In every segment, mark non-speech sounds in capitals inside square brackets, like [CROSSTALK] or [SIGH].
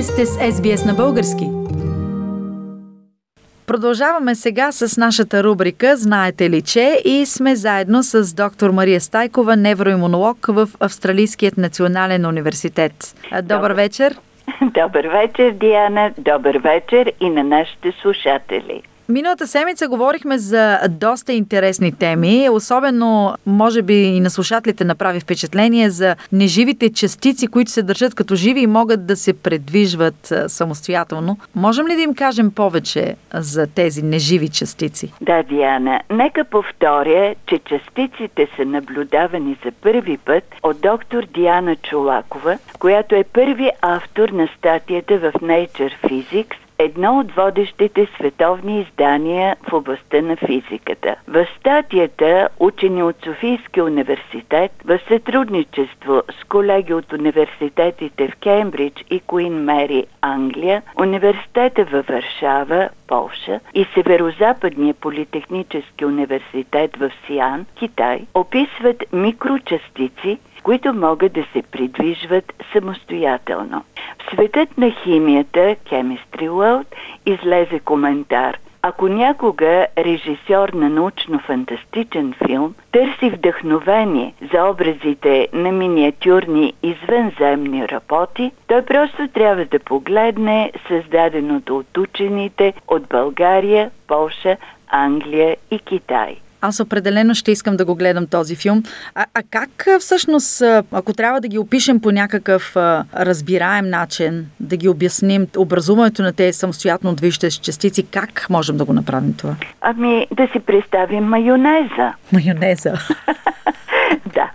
Вие сте с SBS на български. Продължаваме сега с нашата рубрика Знаете ли че? И сме заедно с доктор Мария Стайкова, невроимунолог в Австралийският национален университет. Добър, Добър вечер! Добър вечер, Диана! Добър вечер и на нашите слушатели! Миналата седмица говорихме за доста интересни теми, особено, може би и на слушателите направи впечатление за неживите частици, които се държат като живи и могат да се предвижват самостоятелно. Можем ли да им кажем повече за тези неживи частици? Да, Диана. Нека повторя, че частиците са наблюдавани за първи път от доктор Диана Чулакова, която е първи автор на статията в Nature Physics едно от водещите световни издания в областта на физиката. В статията учени от Софийския университет в сътрудничество с колеги от университетите в Кембридж и Куин Мери, Англия, университета във Варшава, Полша и Северо-Западния политехнически университет в Сиан, Китай, описват микрочастици, които могат да се придвижват самостоятелно. В светът на химията Chemistry World излезе коментар – ако някога режисьор на научно-фантастичен филм търси вдъхновение за образите на миниатюрни извънземни работи, той просто трябва да погледне създаденото от учените от България, Полша, Англия и Китай. Аз определено ще искам да го гледам този филм. А, а как всъщност, ако трябва да ги опишем по някакъв а, разбираем начин, да ги обясним образуването на тези самостоятелно движещи частици, как можем да го направим това? Ами да си представим майонеза. [LAUGHS] Майонеза. [LAUGHS] да.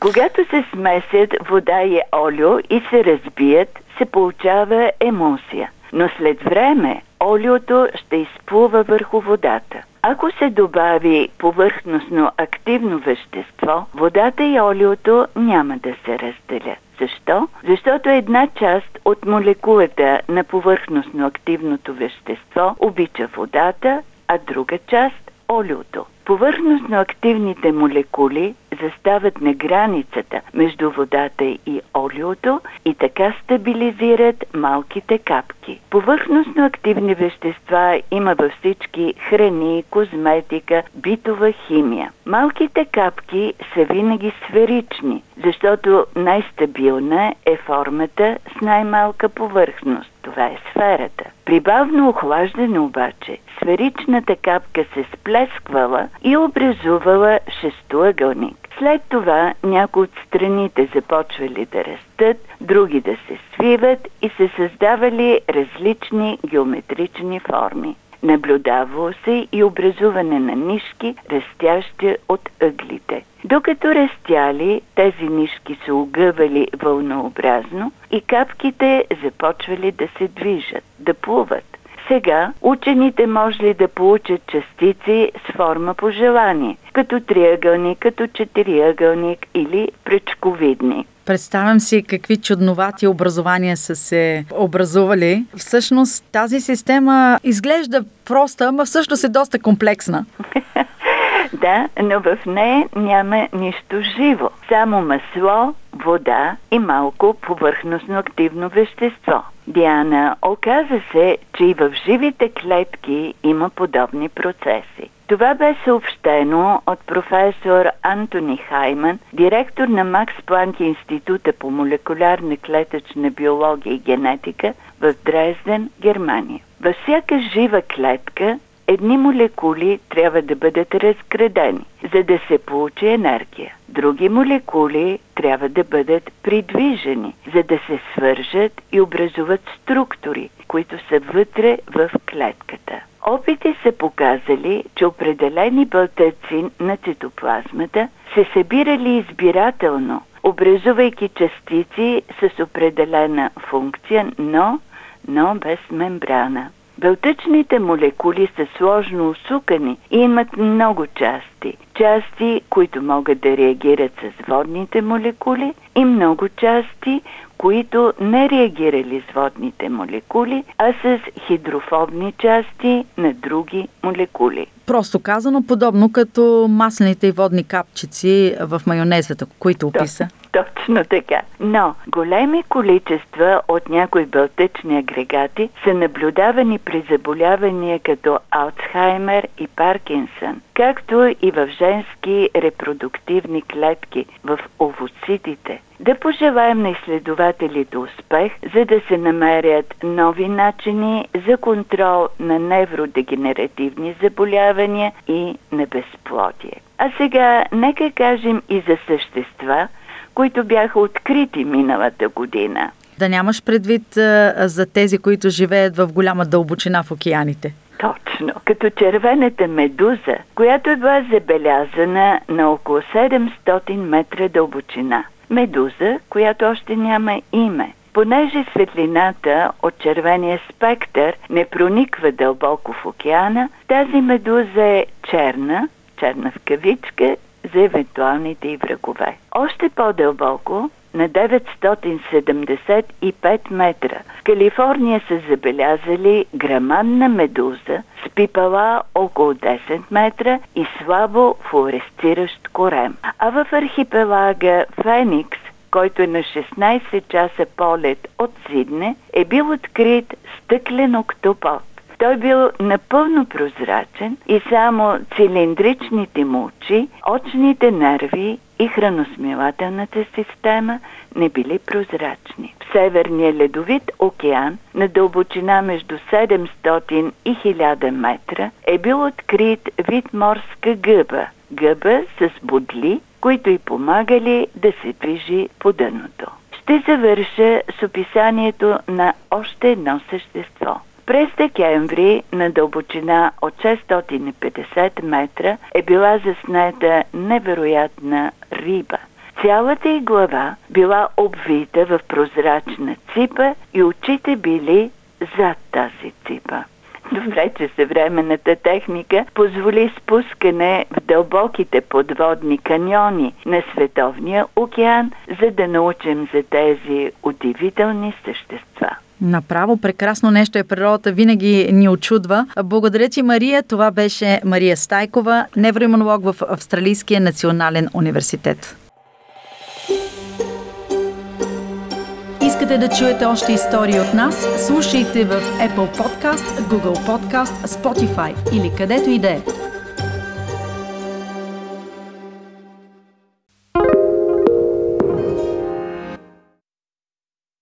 Когато се смесят вода и олио и се разбият, се получава емулсия. Но след време олиото ще изплува върху водата. Ако се добави повърхностно активно вещество, водата и олиото няма да се разделят. Защо? Защото една част от молекулата на повърхностно активното вещество обича водата, а друга част – олиото. Повърхностно активните молекули застават на границата между водата и олиото и така стабилизират малките капки. Повърхностно активни вещества има във всички храни, козметика, битова химия. Малките капки са винаги сферични, защото най-стабилна е формата с най-малка повърхност. Това е сферата. При бавно охлаждане обаче, сферичната капка се сплесквала и образувала шестоъгълник. След това някои от страните започвали да растат, други да се свиват и се създавали различни геометрични форми. Наблюдавало се и образуване на нишки, растящи от ъглите. Докато растяли, тези нишки се огъвали вълнообразно и капките започвали да се движат, да плуват. Сега учените може ли да получат частици с форма по желание, като триъгълник, като четириъгълник или пречковидник. Представям си какви чудновати образования са се образували. Всъщност тази система изглежда проста, но всъщност е доста комплексна. [LAUGHS] Да, но в нея няма нищо живо. Само масло, вода и малко повърхностно активно вещество. Диана, оказа се, че и в живите клетки има подобни процеси. Това бе съобщено от професор Антони Хайман, директор на Макс Планк Института по молекулярна клетъчна биология и генетика в Дрезден, Германия. Във всяка жива клетка Едни молекули трябва да бъдат разградени, за да се получи енергия. Други молекули трябва да бъдат придвижени, за да се свържат и образуват структури, които са вътре в клетката. Опити са показали, че определени бълтъци на цитоплазмата се събирали избирателно, образувайки частици с определена функция, но, но без мембрана. Белтъчните молекули са сложно усукани и имат много части. Части, които могат да реагират с водните молекули и много части, които не реагирали с водните молекули, а с хидрофобни части на други молекули. Просто казано, подобно като маслените и водни капчици в майонезата, които описа. Точно така. Но големи количества от някои белтъчни агрегати са наблюдавани при заболявания като Алцхаймер и Паркинсън, както и в женски репродуктивни клетки в овоцитите. Да пожелаем на изследователите успех, за да се намерят нови начини за контрол на невродегенеративни заболявания и на безплодие. А сега нека кажем и за същества, които бяха открити миналата година. Да нямаш предвид а, за тези, които живеят в голяма дълбочина в океаните. Точно, като червената медуза, която е била забелязана на около 700 метра дълбочина. Медуза, която още няма име. Понеже светлината от червения спектър не прониква дълбоко в океана, тази медуза е черна, черна в кавичка, за евентуалните и врагове. Още по-дълбоко, на 975 метра, в Калифорния са забелязали грамадна медуза с пипала около 10 метра и слабо флуоресциращ корем. А в архипелага Феникс който е на 16 часа полет от Сидне, е бил открит стъклен октопод. Той бил напълно прозрачен и само цилиндричните му очи, очните нерви и храносмилателната система не били прозрачни. В Северния ледовит океан на дълбочина между 700 и 1000 метра е бил открит вид морска гъба. Гъба с бодли, които й помагали да се движи по дъното. Ще завърша с описанието на още едно същество – през декември на дълбочина от 650 метра е била заснета невероятна риба. Цялата й глава била обвита в прозрачна ципа и очите били зад тази ципа. Добре, че съвременната техника позволи спускане в дълбоките подводни каньони на Световния океан, за да научим за тези удивителни същества. Направо прекрасно нещо е природата, винаги ни очудва. Благодаря ти, Мария. Това беше Мария Стайкова, невроимунолог в Австралийския национален университет. Искате да чуете още истории от нас? Слушайте в Apple Podcast, Google Podcast, Spotify или където и да е.